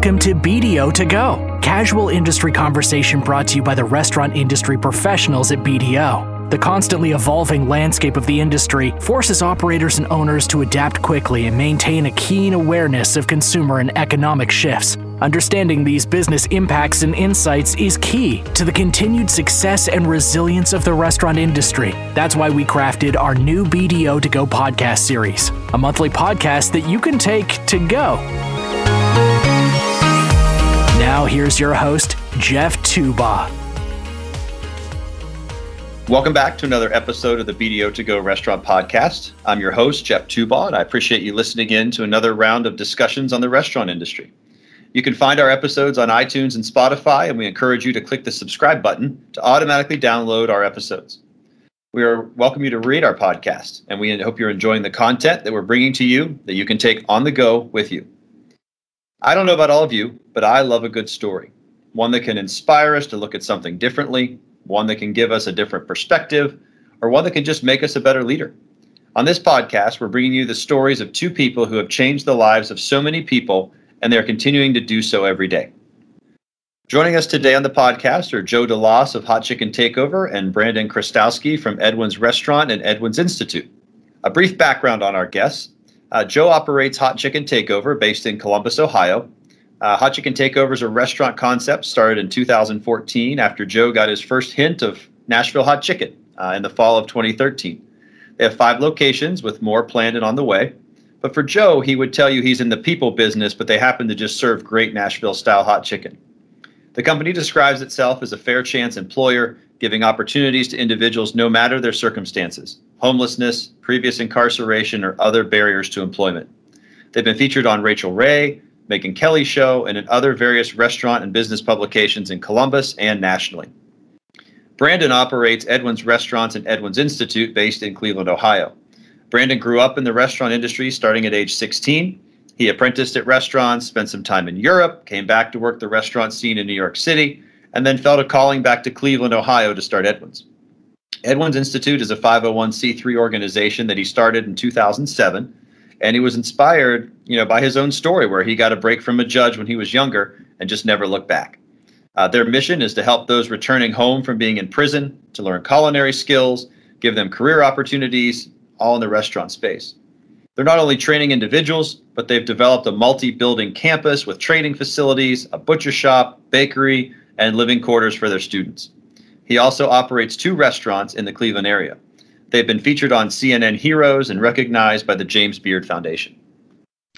Welcome to BDO to Go, casual industry conversation brought to you by the restaurant industry professionals at BDO. The constantly evolving landscape of the industry forces operators and owners to adapt quickly and maintain a keen awareness of consumer and economic shifts. Understanding these business impacts and insights is key to the continued success and resilience of the restaurant industry. That's why we crafted our new BDO to Go podcast series, a monthly podcast that you can take to go. Now, here's your host, Jeff Tuba. Welcome back to another episode of the BDO to Go Restaurant Podcast. I'm your host, Jeff Tuba, and I appreciate you listening in to another round of discussions on the restaurant industry. You can find our episodes on iTunes and Spotify, and we encourage you to click the subscribe button to automatically download our episodes. We are welcome you to read our podcast, and we hope you're enjoying the content that we're bringing to you that you can take on the go with you. I don't know about all of you, but I love a good story. One that can inspire us to look at something differently, one that can give us a different perspective, or one that can just make us a better leader. On this podcast, we're bringing you the stories of two people who have changed the lives of so many people, and they're continuing to do so every day. Joining us today on the podcast are Joe DeLoss of Hot Chicken Takeover and Brandon Chrostowski from Edwin's Restaurant and Edwin's Institute. A brief background on our guests. Uh, Joe operates Hot Chicken Takeover based in Columbus, Ohio. Uh, Hot Chicken Takeover is a restaurant concept started in 2014 after Joe got his first hint of Nashville hot chicken uh, in the fall of 2013. They have five locations with more planned and on the way. But for Joe, he would tell you he's in the people business, but they happen to just serve great Nashville style hot chicken. The company describes itself as a fair chance employer, giving opportunities to individuals no matter their circumstances homelessness, previous incarceration, or other barriers to employment. They've been featured on Rachael Ray, Megyn Kelly Show, and in other various restaurant and business publications in Columbus and nationally. Brandon operates Edwin's Restaurants and Edwin's Institute based in Cleveland, Ohio. Brandon grew up in the restaurant industry starting at age 16. He apprenticed at restaurants, spent some time in Europe, came back to work the restaurant scene in New York City, and then felt a calling back to Cleveland, Ohio to start Edwin's. Edwin's Institute is a 501c3 organization that he started in 2007, and he was inspired, you know, by his own story where he got a break from a judge when he was younger and just never looked back. Uh, their mission is to help those returning home from being in prison to learn culinary skills, give them career opportunities, all in the restaurant space. They're not only training individuals, but they've developed a multi building campus with training facilities, a butcher shop, bakery, and living quarters for their students. He also operates two restaurants in the Cleveland area. They've been featured on CNN Heroes and recognized by the James Beard Foundation.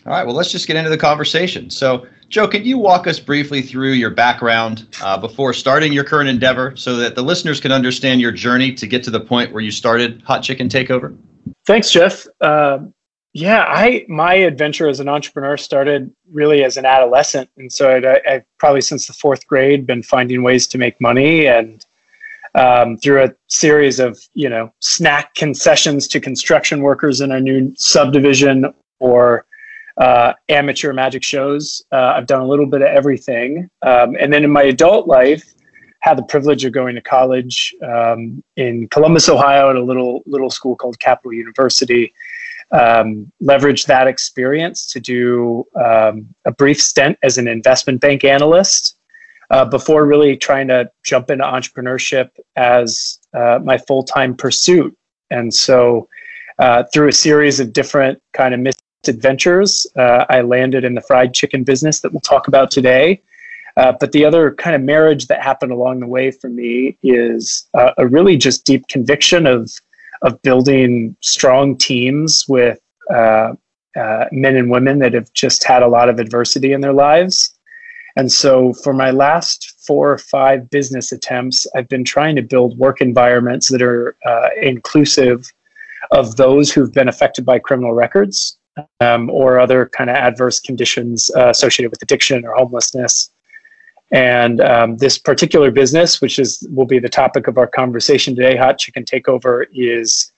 All right, well, let's just get into the conversation. So, Joe, can you walk us briefly through your background uh, before starting your current endeavor so that the listeners can understand your journey to get to the point where you started Hot Chicken Takeover? Thanks, Jeff. Uh, yeah, I my adventure as an entrepreneur started really as an adolescent, and so I, I've probably since the fourth grade been finding ways to make money and um, through a series of you know snack concessions to construction workers in a new subdivision or uh, amateur magic shows. Uh, I've done a little bit of everything, um, and then in my adult life, had the privilege of going to college um, in Columbus, Ohio, at a little little school called Capital University. Um, leveraged that experience to do um, a brief stint as an investment bank analyst uh, before really trying to jump into entrepreneurship as uh, my full time pursuit. And so, uh, through a series of different kind of misadventures, uh, I landed in the fried chicken business that we'll talk about today. Uh, but the other kind of marriage that happened along the way for me is uh, a really just deep conviction of of building strong teams with men and women that have just had a lot of adversity in their lives and so for my last four or five business attempts, I've been trying to build work environments that are uh, inclusive of those who've been affected by criminal records um, or other kind of adverse conditions uh, associated with addiction or homelessness. And um, this particular business, which is will be the topic of our conversation today, Hot Chicken Takeover, is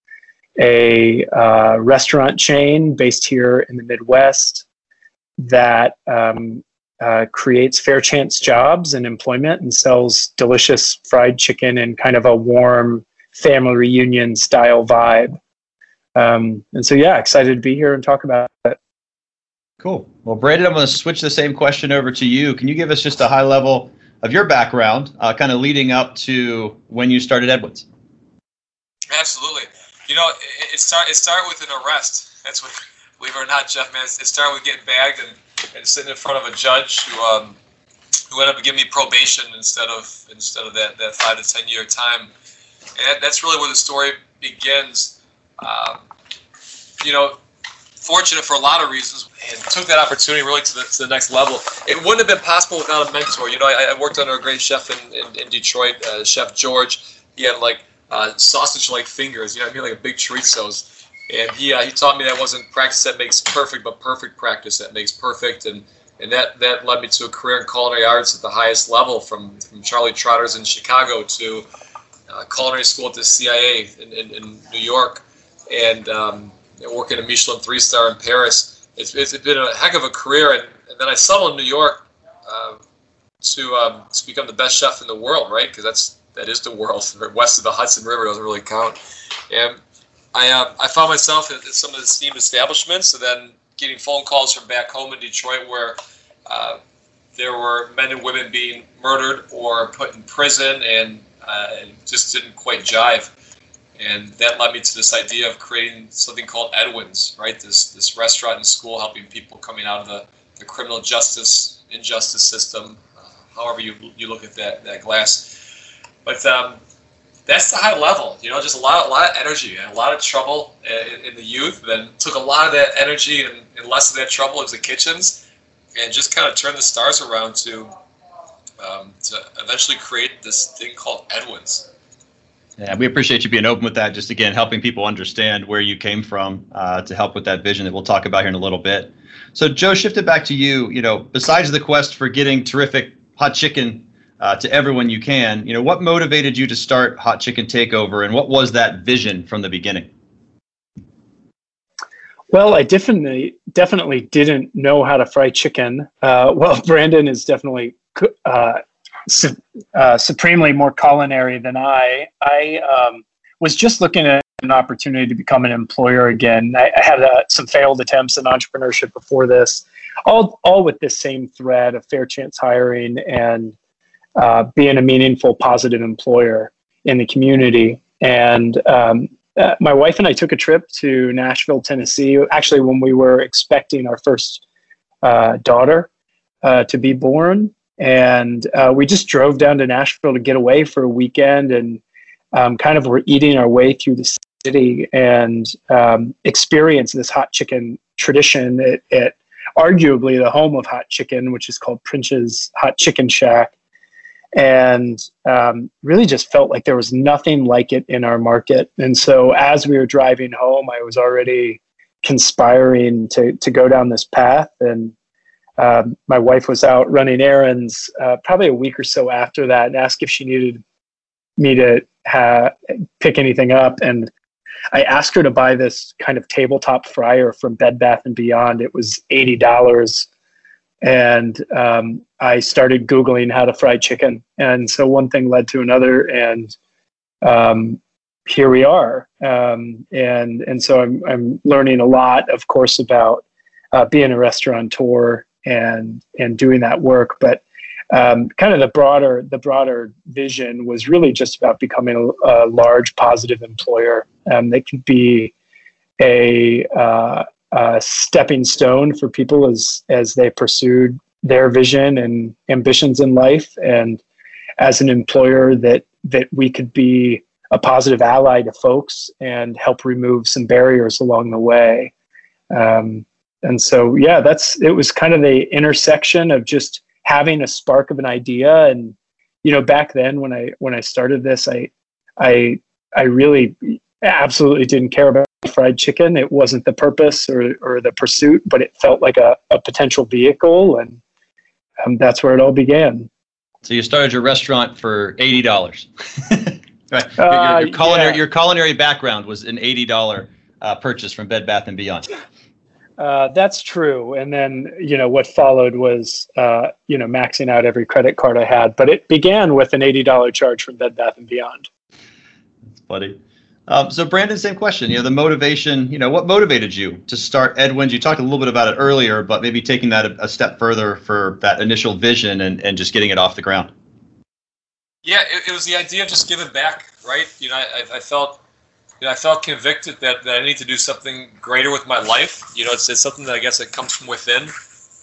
a uh, restaurant chain based here in the Midwest that um, uh, creates fair chance jobs and employment and sells delicious fried chicken in kind of a warm family reunion style vibe. Um, and so, yeah, excited to be here and talk about it. Cool. Well, Brandon, I'm going to switch the same question over to you. Can you give us just a high level of your background, uh, kind of leading up to when you started Edwins? Absolutely. You know, it, it started it started with an arrest. That's what, believe it or not, Jeff. Man, it started with getting bagged and, and sitting in front of a judge who um, who ended up giving me probation instead of instead of that, that five to ten year time. And that, that's really where the story begins. Um, you know, fortunate for a lot of reasons and took that opportunity really to the, to the next level. It wouldn't have been possible without a mentor. You know, I, I worked under a great chef in, in, in Detroit, uh, Chef George. He had like uh, sausage-like fingers, you know I mean, like a big chorizos. And he, uh, he taught me that wasn't practice that makes perfect, but perfect practice that makes perfect. And, and that, that led me to a career in culinary arts at the highest level from, from Charlie Trotter's in Chicago to uh, culinary school at the CIA in, in, in New York. And um, working a Michelin three star in Paris. It's, it's been a heck of a career, and, and then I settled in New York uh, to um, to become the best chef in the world, right? Because that's that is the world. West of the Hudson River doesn't really count. And I uh, I found myself at, some of the esteemed establishments, and then getting phone calls from back home in Detroit where. Uh, there were men and women being murdered or put in prison, and uh, just didn't quite jive and that led me to this idea of creating something called Edwins, right? This this restaurant and school helping people coming out of the, the criminal justice injustice system, uh, however you you look at that that glass. But um, that's the high level, you know, just a lot a lot of energy and a lot of trouble in, in the youth. Then took a lot of that energy and, and less of that trouble into the kitchens, and just kind of turned the stars around to um, to eventually create this thing called Edwins. Yeah, we appreciate you being open with that. Just again, helping people understand where you came from uh, to help with that vision that we'll talk about here in a little bit. So, Joe, shifted back to you. You know, besides the quest for getting terrific hot chicken uh, to everyone you can, you know, what motivated you to start Hot Chicken Takeover, and what was that vision from the beginning? Well, I definitely definitely didn't know how to fry chicken. Uh, well, Brandon is definitely uh, su- uh, supremely more culinary than I. I um, was just looking at an opportunity to become an employer again. I, I had uh, some failed attempts in entrepreneurship before this, all all with this same thread of fair chance hiring and uh, being a meaningful, positive employer in the community. And um, uh, my wife and I took a trip to Nashville, Tennessee. Actually, when we were expecting our first uh, daughter uh, to be born, and uh, we just drove down to Nashville to get away for a weekend and um, kind of were eating our way through the city and um, experience this hot chicken tradition at, at, arguably the home of hot chicken, which is called Prince's Hot Chicken Shack. And um, really just felt like there was nothing like it in our market. And so as we were driving home, I was already conspiring to, to go down this path. And um, my wife was out running errands uh, probably a week or so after that and asked if she needed me to ha- pick anything up. And I asked her to buy this kind of tabletop fryer from Bed Bath and Beyond. It was eighty dollars, and um, I started googling how to fry chicken. And so one thing led to another, and um, here we are. Um, and and so I'm I'm learning a lot, of course, about uh, being a restaurateur and and doing that work. But um, kind of the broader the broader vision was really just about becoming a, a large positive employer um, that could be a, uh, a stepping stone for people as as they pursued their vision and ambitions in life, and as an employer that that we could be a positive ally to folks and help remove some barriers along the way. Um, and so yeah that's it was kind of the intersection of just having a spark of an idea. And you know back then when i when i started this i i i really absolutely didn't care about fried chicken. It wasn't the purpose or or the pursuit but it felt like a, a potential vehicle. And um, that's where it all began. So you started your restaurant for eighty dollars. Right. Your, your, your, uh, culinary yeah. your culinary background was an eighty dollar uh, purchase from bed bath and beyond uh, that's true. And then, you know, what followed was, uh, you know, maxing out every credit card I had. But it began with an $80 charge from Bed Bath & Beyond. That's funny. Um, so Brandon, same question. You know, the motivation. You know, what motivated you to start Edwin's? You talked a little bit about it earlier, but maybe taking that a, a step further for that initial vision and, and just getting it off the ground. Yeah, it, it was the idea of just giving back, right? You know, I, I felt you know, I felt convicted that, that I need to do something greater with my life. You know, it's, it's something that I guess that comes from within,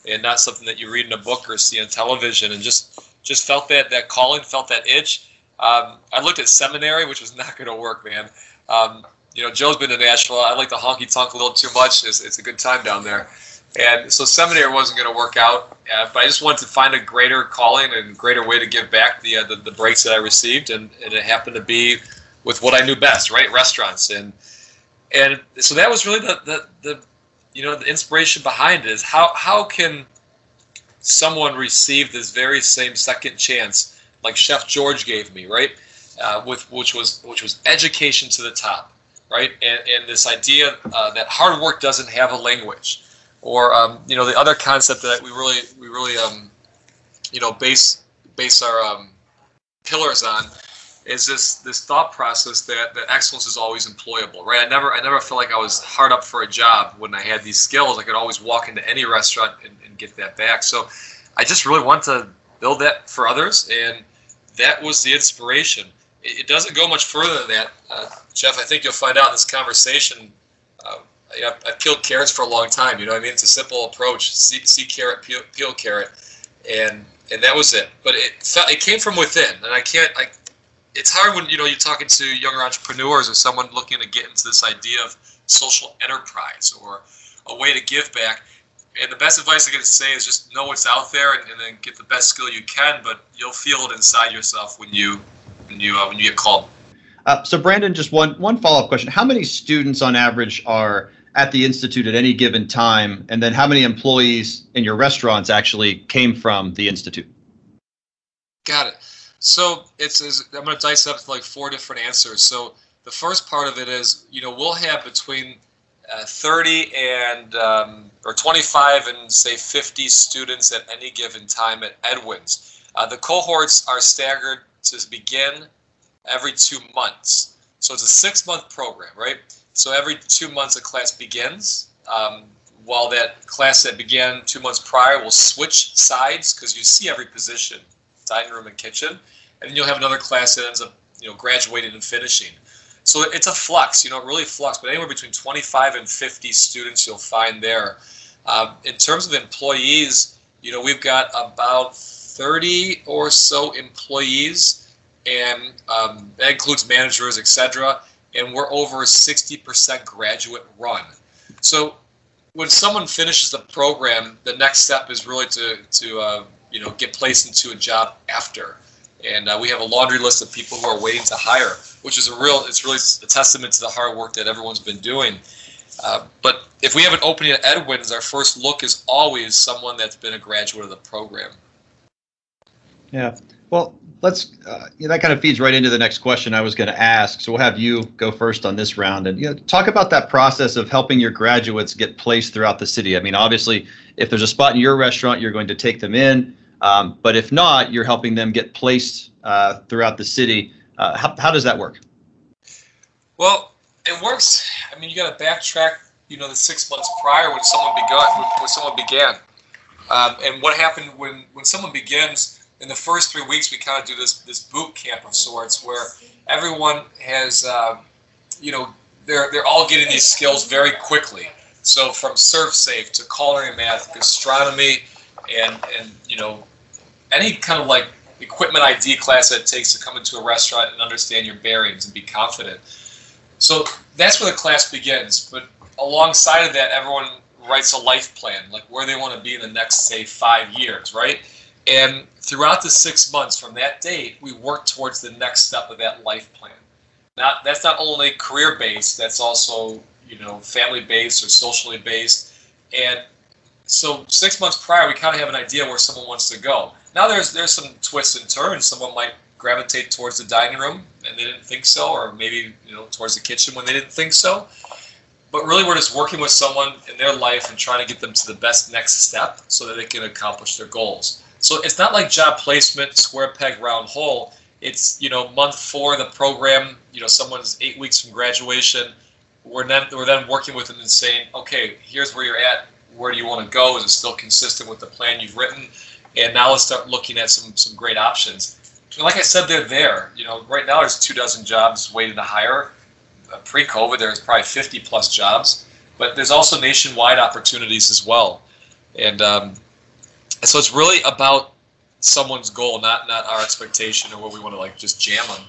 and not something that you read in a book or see on television. And just just felt that that calling, felt that itch. Um, I looked at seminary, which was not going to work, man. Um, you know, Joe's been to Nashville. I like the honky tonk a little too much. It's, it's a good time down there. And so seminary wasn't going to work out, uh, but I just wanted to find a greater calling and greater way to give back the, uh, the, the breaks that I received, and, and it happened to be with what I knew best, right? Restaurants, and and so that was really the the, the you know the inspiration behind it is how how can someone receive this very same second chance like Chef George gave me, right? Uh, with which was which was education to the top, right? And, and this idea uh, that hard work doesn't have a language, or um, you know the other concept that we really we really um, you know base base our um, pillars on is this this thought process that, that excellence is always employable, right? I never I never felt like I was hard up for a job when I had these skills. I could always walk into any restaurant and, and get that back. So I just really want to build that for others, and that was the inspiration. It, it doesn't go much further than that, uh, Jeff. I think you'll find out in this conversation. Uh, I, I've peeled carrots for a long time. You know, I mean, it's a simple approach: see, see carrot, peel, peel carrot, and and that was it. But it it came from within, and I can't I it's hard when you know you're talking to younger entrepreneurs or someone looking to get into this idea of social enterprise or a way to give back. And the best advice I can say is just know what's out there and, and then get the best skill you can. But you'll feel it inside yourself when you when you uh, when you get called. Uh, so Brandon, just one one follow up question: How many students on average are at the institute at any given time, and then how many employees in your restaurants actually came from the institute? Got it. So it's, it's I'm going to dice up like four different answers. So the first part of it is, you know, we'll have between uh, 30 and um, or 25 and say 50 students at any given time at Edwin's. Uh, the cohorts are staggered to begin every two months. So it's a six month program, right? So every two months a class begins. Um, while that class that began two months prior will switch sides because you see every position dining room and kitchen, and then you'll have another class that ends up you know graduating and finishing. So it's a flux, you know, really flux, but anywhere between 25 and 50 students you'll find there. Um, in terms of employees, you know, we've got about 30 or so employees, and um, that includes managers, etc. And we're over 60% graduate run. So when someone finishes the program, the next step is really to to uh, you know get placed into a job after. And uh, we have a laundry list of people who are waiting to hire, which is a real. It's really a testament to the hard work that everyone's been doing. Uh, but if we have an opening at Edwin's, our first look is always someone that's been a graduate of the program. Yeah. Well, let's. Uh, that kind of feeds right into the next question I was going to ask. So we'll have you go first on this round, and you know, talk about that process of helping your graduates get placed throughout the city. I mean, obviously, if there's a spot in your restaurant, you're going to take them in. Um, but if not, you're helping them get placed uh, throughout the city. Uh, how, how does that work? Well, it works. I mean, you got to backtrack. You know, the six months prior when someone began. When someone began, um, and what happened when when someone begins. In the first three weeks, we kind of do this this boot camp of sorts, where everyone has, uh, you know, they're they're all getting these skills very quickly. So from ServSafe to culinary math, gastronomy, and and you know any kind of like equipment ID class that it takes to come into a restaurant and understand your bearings and be confident. So that's where the class begins. But alongside of that, everyone writes a life plan, like where they want to be in the next, say, five years, right? And throughout the six months from that date, we work towards the next step of that life plan. Not that's not only career based, that's also you know family based or socially based. And so six months prior, we kind of have an idea where someone wants to go. Now there's there's some twists and turns. Someone might gravitate towards the dining room and they didn't think so, or maybe you know towards the kitchen when they didn't think so. But really, we're just working with someone in their life and trying to get them to the best next step so that they can accomplish their goals. So it's not like job placement, square peg, round hole. it's you know month four of the program. You know, someone's eight weeks from graduation. We're then we're then working with them and saying, okay, here's where you're at. Where do you want to go? Is it still consistent with the plan you've written? And now let's start looking at some some great options. And like I said, they're there. You know, right now there's two dozen jobs waiting to hire. Uh, pre-COVID, there's probably 50 plus jobs, but there's also nationwide opportunities as well. And um, so it's really about someone's goal, not not our expectation or what we want to like just jam them.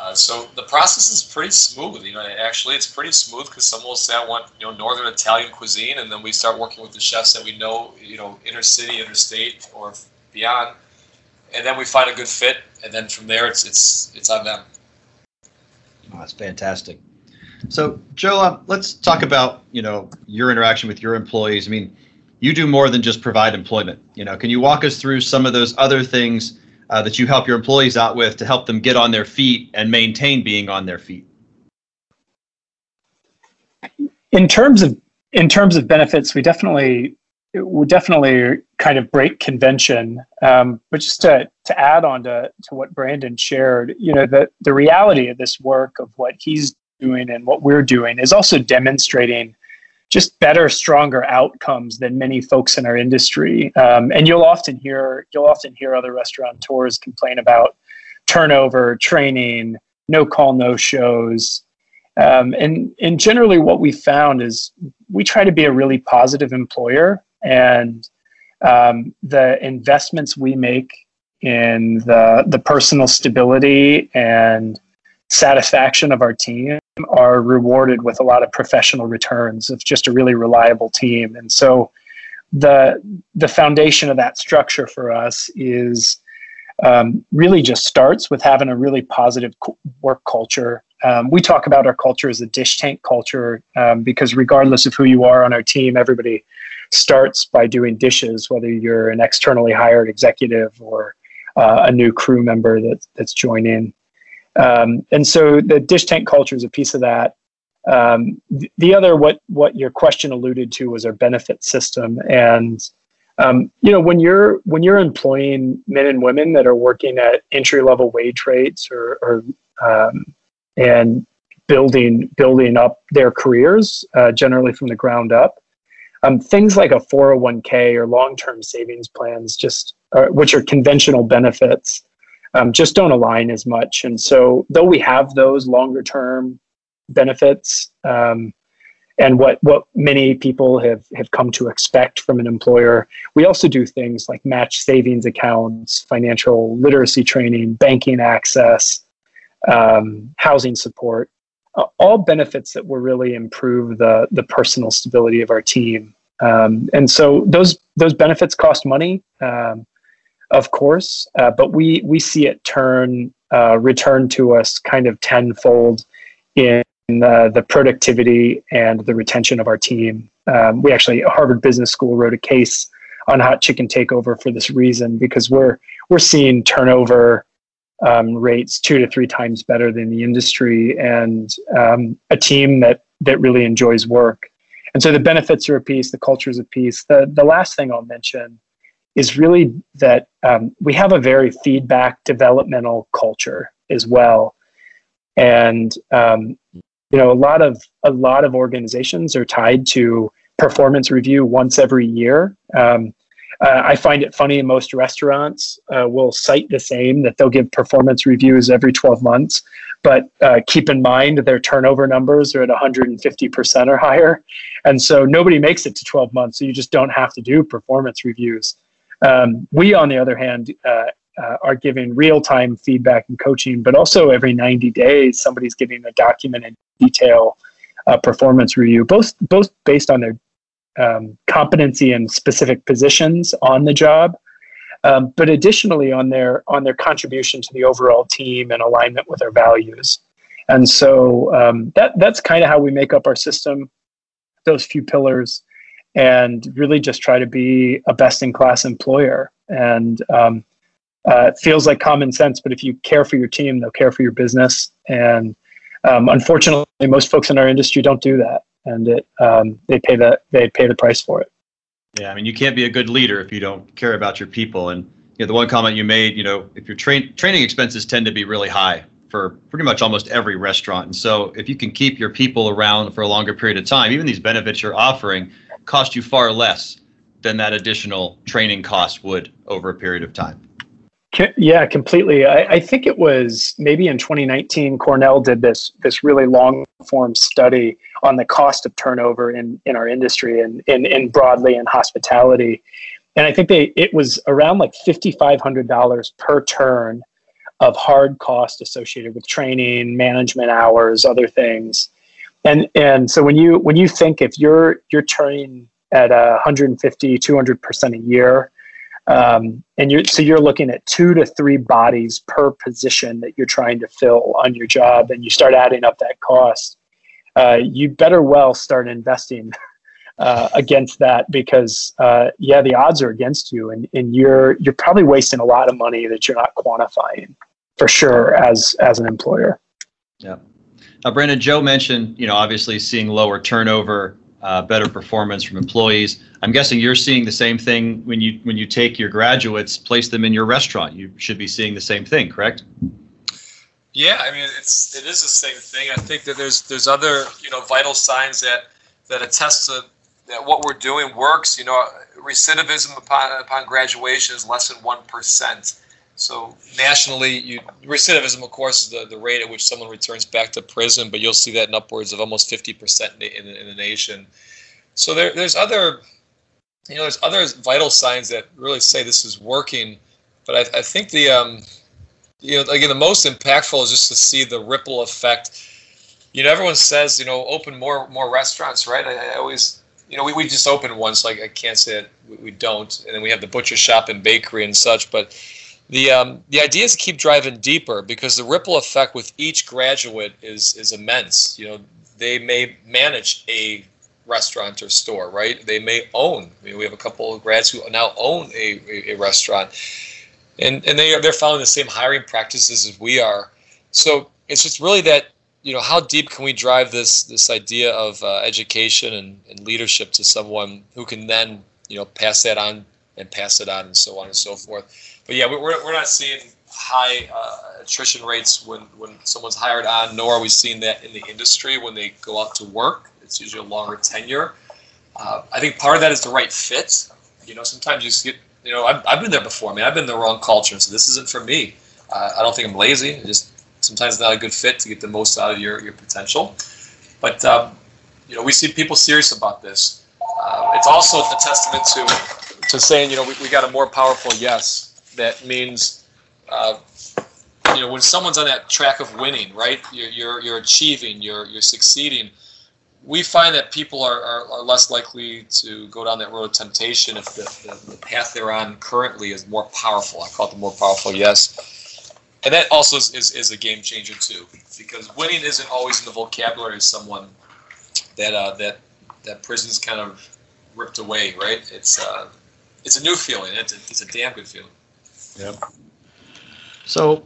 Uh, so the process is pretty smooth. You know, actually, it's pretty smooth because someone will say, "I want you know Northern Italian cuisine," and then we start working with the chefs that we know, you know, inner city, interstate, or beyond, and then we find a good fit, and then from there, it's it's it's on them. Oh, that's fantastic. So, Joe, uh, let's talk about you know your interaction with your employees. I mean, you do more than just provide employment. You know, can you walk us through some of those other things? Uh, that you help your employees out with to help them get on their feet and maintain being on their feet? In terms of in terms of benefits, we definitely we definitely kind of break convention. Um, but just to to add on to to what Brandon shared, you know, the the reality of this work of what he's doing and what we're doing is also demonstrating just better, stronger outcomes than many folks in our industry. Um, and you'll often hear you'll often hear other restaurateurs complain about turnover, training, no call, no shows. Um, and and generally, what we found is we try to be a really positive employer, and um, the investments we make in the the personal stability and satisfaction of our team are rewarded with a lot of professional returns of just a really reliable team. And so the the foundation of that structure for us is um, really just starts with having a really positive work culture. Um, we talk about our culture as a dish tank culture um, because regardless of who you are on our team, everybody starts by doing dishes, whether you're an externally hired executive or uh, a new crew member that, that's joining. Um, and so the dish tank culture is a piece of that. Um, the other, what what your question alluded to, was our benefit system, and um, you know when you're when you're employing men and women that are working at entry level wage rates or, or um, and building building up their careers uh, generally from the ground up. Um, things like a 401k or long-term savings plans, just which are conventional benefits, um, just don't align as much. And so, though we have those longer term benefits, um, and what what many people have have come to expect from an employer, we also do things like match savings accounts, financial literacy training, banking access, um, housing support. Uh, all benefits that will really improve the the personal stability of our team. Um, and so those those benefits cost money. Of course, uh, but we we see it turn uh, return to us kind of tenfold in the, the productivity and the retention of our team. Um, we actually Harvard Business School wrote a case on hot chicken takeover for this reason because we're we're seeing turnover um, rates two to three times better than the industry and um, a team that that really enjoys work. And so the benefits are a piece, the culture is a piece. The the last thing I'll mention is really that um, we have a very feedback developmental culture as well. And um, you know a lot of a lot of organizations are tied to performance review once every year. Um, uh, i find it funny most restaurants uh, will cite the same that they'll give performance reviews every 12 months but uh, keep in mind their turnover numbers are at 150% or higher. And so nobody makes it to 12 months so you just don't have to do performance reviews um, we, on the other hand, uh, uh, are giving real time feedback and coaching, but also every 90 days, somebody's giving a documented detail uh, performance review, both both based on their um, competency in specific positions on the job, um, but additionally on their on their contribution to the overall team and alignment with our values. And so um, that that's kind of how we make up our system. Those few pillars and really just try to be a best in class employer. And um, uh, it feels like common sense, but if you care for your team, they'll care for your business. And um, unfortunately, most folks in our industry don't do that, and it um, they pay the they pay the price for it. Yeah, I mean, you can't be a good leader if you don't care about your people. And you know, the one comment you made, you know, if your train training expenses tend to be really high for pretty much almost every restaurant, and so if you can keep your people around for a longer period of time, even these benefits you're offering cost you far less than that additional training cost would over a period of time. Yeah, completely. I, I, think it was maybe in 2019, Cornell did this this really long form study on the cost of turnover in, in our industry and in, in broadly in hospitality. And I think they it was around like fifty five hundred dollars per turn of hard cost associated with training, management hours, other things. And and so when you when you think if you're you're turning at 150, 200 percent a year, um, and you're so you're looking at two to three bodies per position that you're trying to fill on your job, and you start adding up that cost. Uh, you better well start investing uh, against that because uh, yeah, the odds are against you, and, and you're you're probably wasting a lot of money that you're not quantifying for sure as as an employer. Yeah. Now, Brandon, Joe mentioned you know obviously seeing lower turnover uh, better performance from employees. I'm guessing you're seeing the same thing when you when you take your graduates, place them in your restaurant. You should be seeing the same thing, correct? Yeah, I mean it's it is the same thing. I think that there's there's other you know vital signs that that attest to that what we're doing works. You know, recidivism upon upon graduation is less than one percent. So nationally, you, recidivism, of course, is the, the rate at which someone returns back to prison, but you'll see that in upwards of almost 50% in, in, the nation. So there, there's other, you know, there's other vital signs that really say this is working. But I, I think the, um, you know, again, the most impactful is just to see the ripple effect. You know, everyone says, you know, open more more restaurants, right? I, I always, you know, we, we just opened one, so I, I can't say that we, we don't. And then we have the butcher shop and bakery and such, but the um, the idea is to keep driving deeper because the ripple effect with each graduate is is immense. You know, they may manage a restaurant or store, right? They may own. I mean, we have a couple of grads who now own a, a, a restaurant, and and they are they're following the same hiring practices as we are. So it's just really that you know how deep can we drive this this idea of uh, education and, and leadership to someone who can then you know pass that on and pass it on and so on and so forth but yeah, we're, we're not seeing high uh, attrition rates when, when someone's hired on, nor are we seeing that in the industry when they go out to work. It's usually a longer tenure. Uh, I think part of that is the right fit. You know, sometimes you get, you know, I've, I've been there before. I mean, I've been in the wrong culture, so this isn't for me. Uh, I don't think I'm lazy. just sometimes not a good fit to get the most out of your, your potential. But, um, you know, we see people serious about this. Uh, it's also a testament to, to saying, you know, we, we got a more powerful yes that means uh, you know when someone's on that track of winning right you're, you're, you're achieving you're, you're succeeding we find that people are, are, are, less likely to go down that road of temptation if the, the, the, path they're on currently is more powerful. I call it the more powerful yes. And that also is, is, is a game changer too because winning isn't always in the vocabulary of someone that uh, that that prison's kind of ripped away right? It's uh, it's a new feeling. It's a, it's a damn good feeling yeah. So,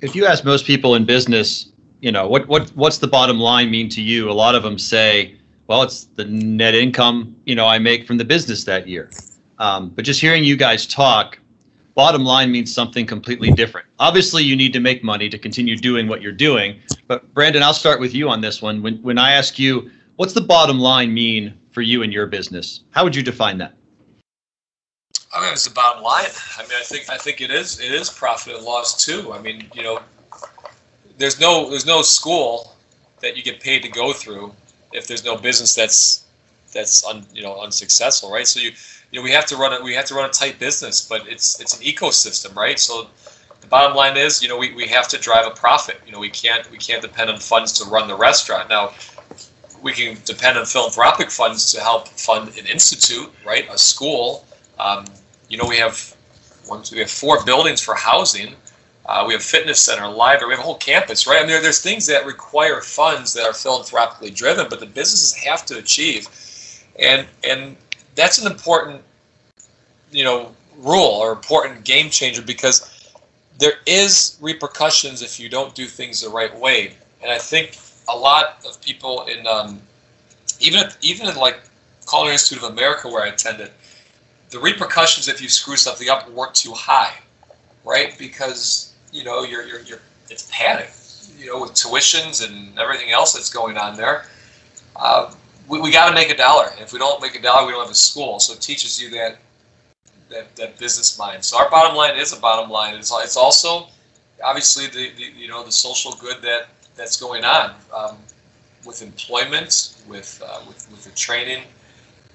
if you ask most people in business, you know, what what what's the bottom line mean to you? A lot of them say, well, it's the net income you know I make from the business that year. Um, but just hearing you guys talk, bottom line means something completely different. Obviously, you need to make money to continue doing what you're doing. But Brandon, I'll start with you on this one. When when I ask you, what's the bottom line mean for you and your business? How would you define that? I mean, it's the bottom line. I mean, I think I think it is it is profit and loss too. I mean, you know, there's no there's no school that you get paid to go through if there's no business that's that's un, you know unsuccessful, right? So you you know we have to run it we have to run a tight business, but it's it's an ecosystem, right? So the bottom line is, you know, we, we have to drive a profit. You know, we can't we can't depend on funds to run the restaurant. Now, we can depend on philanthropic funds to help fund an institute, right? A school. Um, you know, we have one, two, we have four buildings for housing. Uh, we have fitness center, library. We have a whole campus, right? I mean, there, there's things that require funds that are philanthropically driven, but the businesses have to achieve, and and that's an important, you know, rule or important game changer because there is repercussions if you don't do things the right way. And I think a lot of people in um, even even in like Culinary Institute of America, where I attended, the repercussions if you screw something up weren't too high, right? Because you know you're you're, you're it's padding, you know, with tuitions and everything else that's going on there. Uh, we, we got to make a dollar. If we don't make a dollar, we don't have a school. So it teaches you that that, that business mind. So our bottom line is a bottom line. It's, it's also obviously the, the you know the social good that that's going on um, with employment, with, uh, with with the training,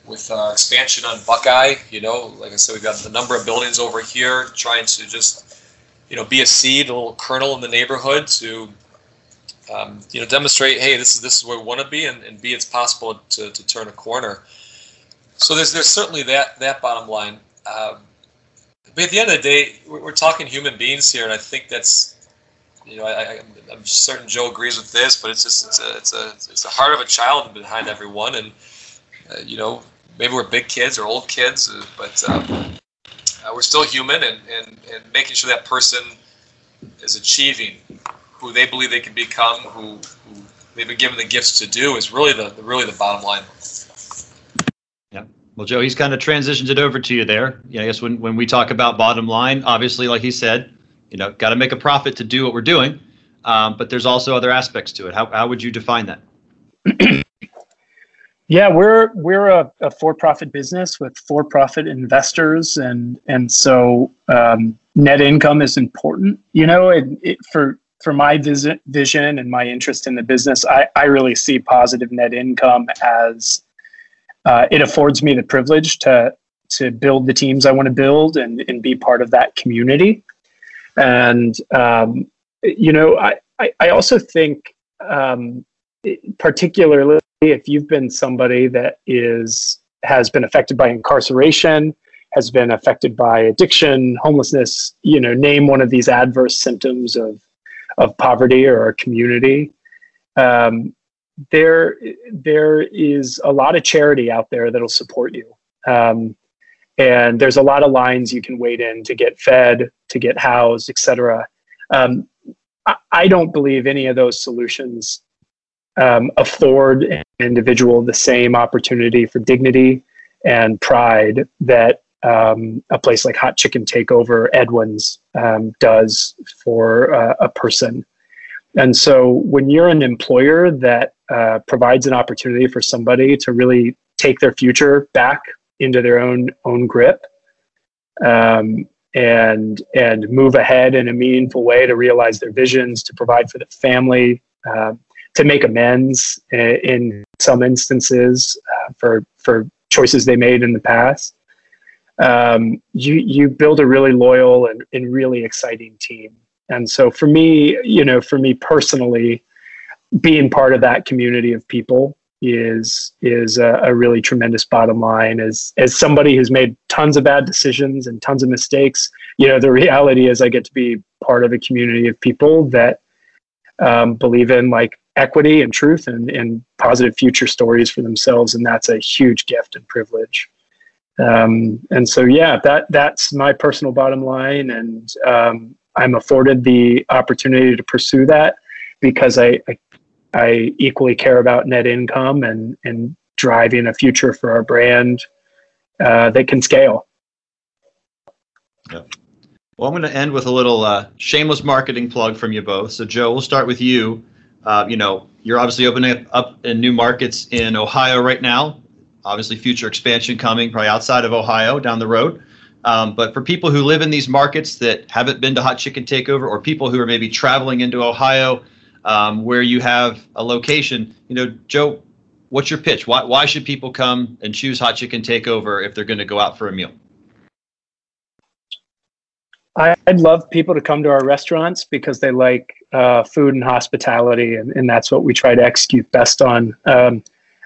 with uh, expansion on Buckeye. You know, like I said, we've got the number of buildings over here, trying to just you know be a seed, a little kernel in the neighborhood to um, you know demonstrate, hey, this is this is where we want to be, and, and B, it's possible to, to turn a corner. So there's there's certainly that that bottom line. Um, but at the end of the day, we're, we're, talking human beings here, and I think that's, you know, I, am certain Joe agrees with this, but it's just it's a it's a it's the heart of a child behind everyone, and uh, you know, maybe we're big kids or old kids, uh, but um, uh, we're still human, and, and and making sure that person is achieving who they believe they can become, who, who they've been given the gifts to do, is really the, the really the bottom line. Yeah. Well, Joe, he's kind of transitioned it over to you there. Yeah, I guess when, when we talk about bottom line, obviously, like he said, you know, got to make a profit to do what we're doing. Um, but there's also other aspects to it. How, how would you define that? yeah, we're we're a, a for-profit business with for-profit investors, and and so um, net income is important. You know, it, it, for for my vision, vision and my interest in the business, I, I really see positive net income as uh, it affords me the privilege to to build the teams I want to build and, and be part of that community. And um, you know, I, I, I also think um, particularly if you've been somebody that is has been affected by incarceration, has been affected by addiction, homelessness, you know, name one of these adverse symptoms of of poverty or a community. Um, there there is a lot of charity out there that'll support you um, and there's a lot of lines you can wait in to get fed to get housed etc um, I, I, don't believe any of those solutions um, afford an individual the same opportunity for dignity and pride that um, a place like hot chicken takeover edwin's um, does for uh, a person. And so when you're an employer that uh, provides an opportunity for somebody to really take their future back into their own own grip um, and and move ahead in a meaningful way to realize their visions, to provide for the family, uh, to make amends in, in some instances uh, for for choices they made in the past. Um, you you build a really loyal and, and really exciting team. And so for me, you know, for me personally, being part of that community of people is is a, a, really tremendous bottom line. As as somebody who's made tons of bad decisions and tons of mistakes, you know, the reality is I get to be part of a community of people that um, believe in like equity and truth and, and positive future stories for themselves, and that's a huge gift and privilege. Um, and so, yeah, that that's my personal bottom line, and um, I'm afforded the opportunity to pursue that because I, I, I equally care about net income and and driving a future for our brand uh, that can scale. Yeah. Well, I'm going to end with a little uh, shameless marketing plug from you both. So, Joe, we'll start with you. Uh, you know, you're obviously opening up in new markets in Ohio right now. Obviously, future expansion coming probably outside of Ohio down the road. Um, but for people who live in these markets that haven't been to Hot Chicken Takeover, or people who are maybe traveling into Ohio, um, where you have a location, you know, Joe, what's your pitch? Why why should people come and choose Hot Chicken Takeover if they're going to go out for a meal? I'd love people to come to our restaurants because they like uh, food and hospitality, and, and that's what we try to execute best on. Um,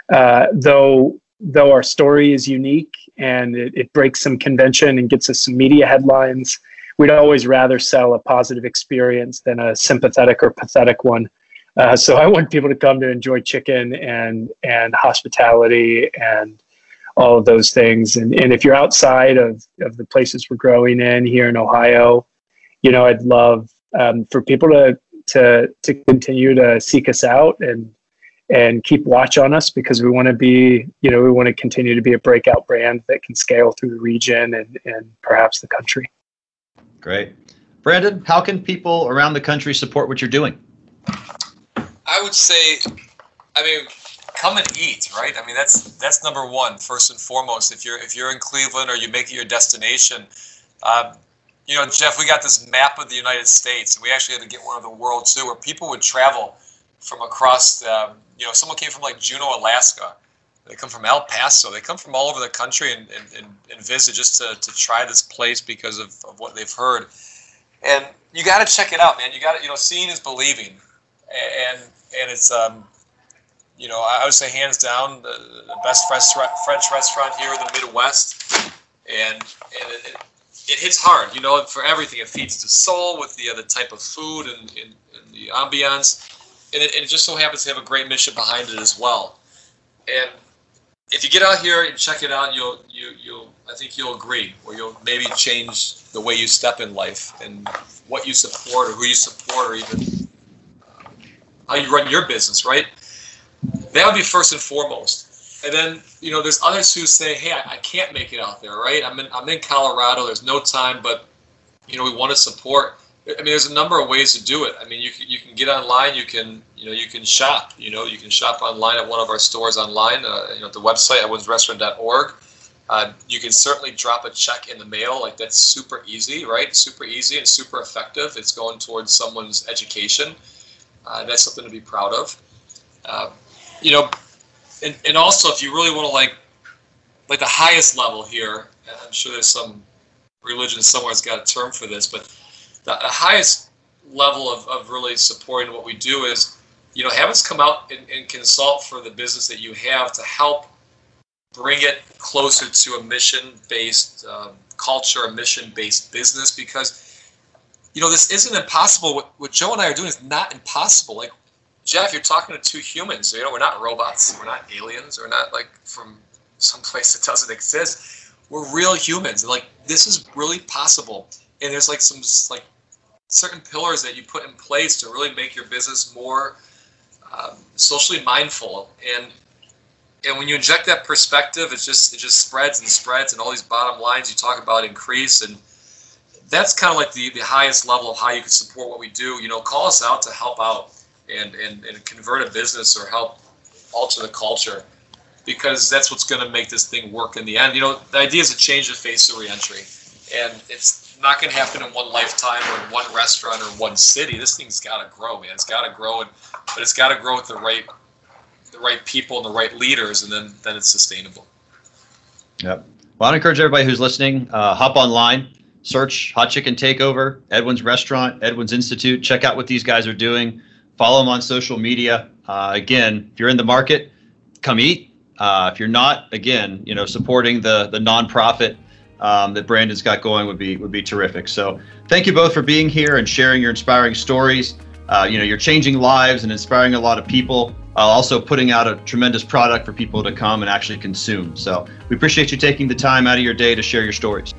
uh, though though our story is unique and it, it breaks some convention and gets us some media headlines, we'd always rather sell a positive experience than a sympathetic or pathetic one. Uh, so I want people to come to enjoy chicken and and hospitality and all of those things. And and if you're outside of of the places we're growing in here in Ohio, you know I'd love um, for people to to to continue to seek us out and and keep watch on us because we want to be, you know, we want to continue to be a breakout brand that can scale through the region and, and perhaps the country. Great. Brandon, how can people around the country support what you're doing? I would say, I mean, come and eat, right? I mean, that's that's number one, first and foremost. If you're if you're in Cleveland or you make it your destination, um, you know, Jeff, we got this map of the United States, and we actually had to get one of the world too, where people would travel from across. Um, you know, someone came from like Juneau, Alaska. They come from El Paso. They come from all over the country and, and, and, visit just to, to try this place because of, of what they've heard. And you got to check it out, man. You got to, you know, seeing is believing. And, and it's, um, you know, I would say hands down the, the best French restaurant here in the Midwest. And, and it, it, it hits hard, you know, for everything. It feeds the soul with the, the type of food and, and, and the ambiance and it, it, just so happens to have a great mission behind it as well. And if you get out here and check it out, you'll you you'll I think you'll agree, or you'll maybe change the way you step in life and what you support or who you support, or even uh, how you run your business. Right? That would be first and foremost. And then you know, there's others who say, "Hey, I, I can't make it out there." Right? I'm in I'm in Colorado. There's no time, but you know, we want to support I mean, there's a number of ways to do it. I mean, you can, you can get online. You can you know you can shop. You know, you can shop online at one of our stores online. Uh, you know, the website edwinsrestaurant.org. Uh, you can certainly drop a check in the mail. Like that's super easy, right? Super easy and super effective. It's going towards someone's education. Uh, that's something to be proud of. Uh, you know, and, and also if you really want to like like the highest level here, I'm sure there's some religion somewhere that's got a term for this, but the, the highest level of, of really supporting what we do is, you know, have us come out and, and consult for the business that you have to help bring it closer to a mission-based um, culture, a mission-based business, because you know this isn't impossible. What, what Joe and I are doing is not impossible. Like Jeff, you're talking to two humans. You know, we're not robots. We're not aliens. We're not like from some place that doesn't exist. We're real humans. And like this is really possible. And there's like some like certain pillars that you put in place to really make your business more um, socially mindful and and when you inject that perspective it just it just spreads and spreads and all these bottom lines you talk about increase and that's kind of like the, the highest level of how you can support what we do you know call us out to help out and and, and convert a business or help alter the culture because that's what's going to make this thing work in the end you know the idea is to change the face of reentry and it's not going to happen in one lifetime or in one restaurant or one city. This thing's got to grow, man. It's got to grow, and but it's got to grow with the right the right people and the right leaders, and then then it's sustainable. Yep. Well, I encourage everybody who's listening, uh, hop online, search Hot Chicken Takeover, Edwin's Restaurant, Edwin's Institute. Check out what these guys are doing. Follow them on social media. Uh, again, if you're in the market, come eat. Uh, if you're not, again, you know, supporting the the nonprofit um, that Brandon's got going would be would be terrific. So thank you both for being here and sharing your inspiring stories. Uh, you know, you're changing lives and inspiring a lot of people. also putting out a tremendous product for people to come and actually consume. So we appreciate you taking the time out of your day to share your stories.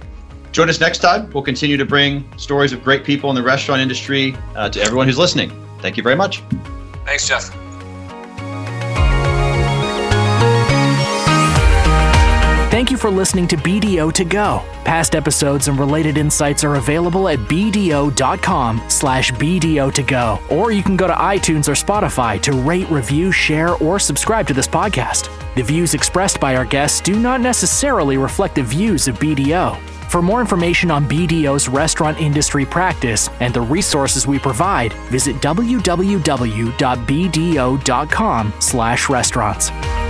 Join us next time. We'll continue to bring stories of great people in the restaurant industry uh, to everyone who's listening. Thank you very much. Thanks, Jeff. Thank you for listening to BDO to go. Past episodes and related insights are available at bdo.com slash BDO to go. Or you can go to iTunes or Spotify to rate, review, share, or subscribe to this podcast. The views expressed by our guests do not necessarily reflect the views of BDO. For more information on BDO's restaurant industry practice and the resources we provide, visit www.bdo.com slash restaurants.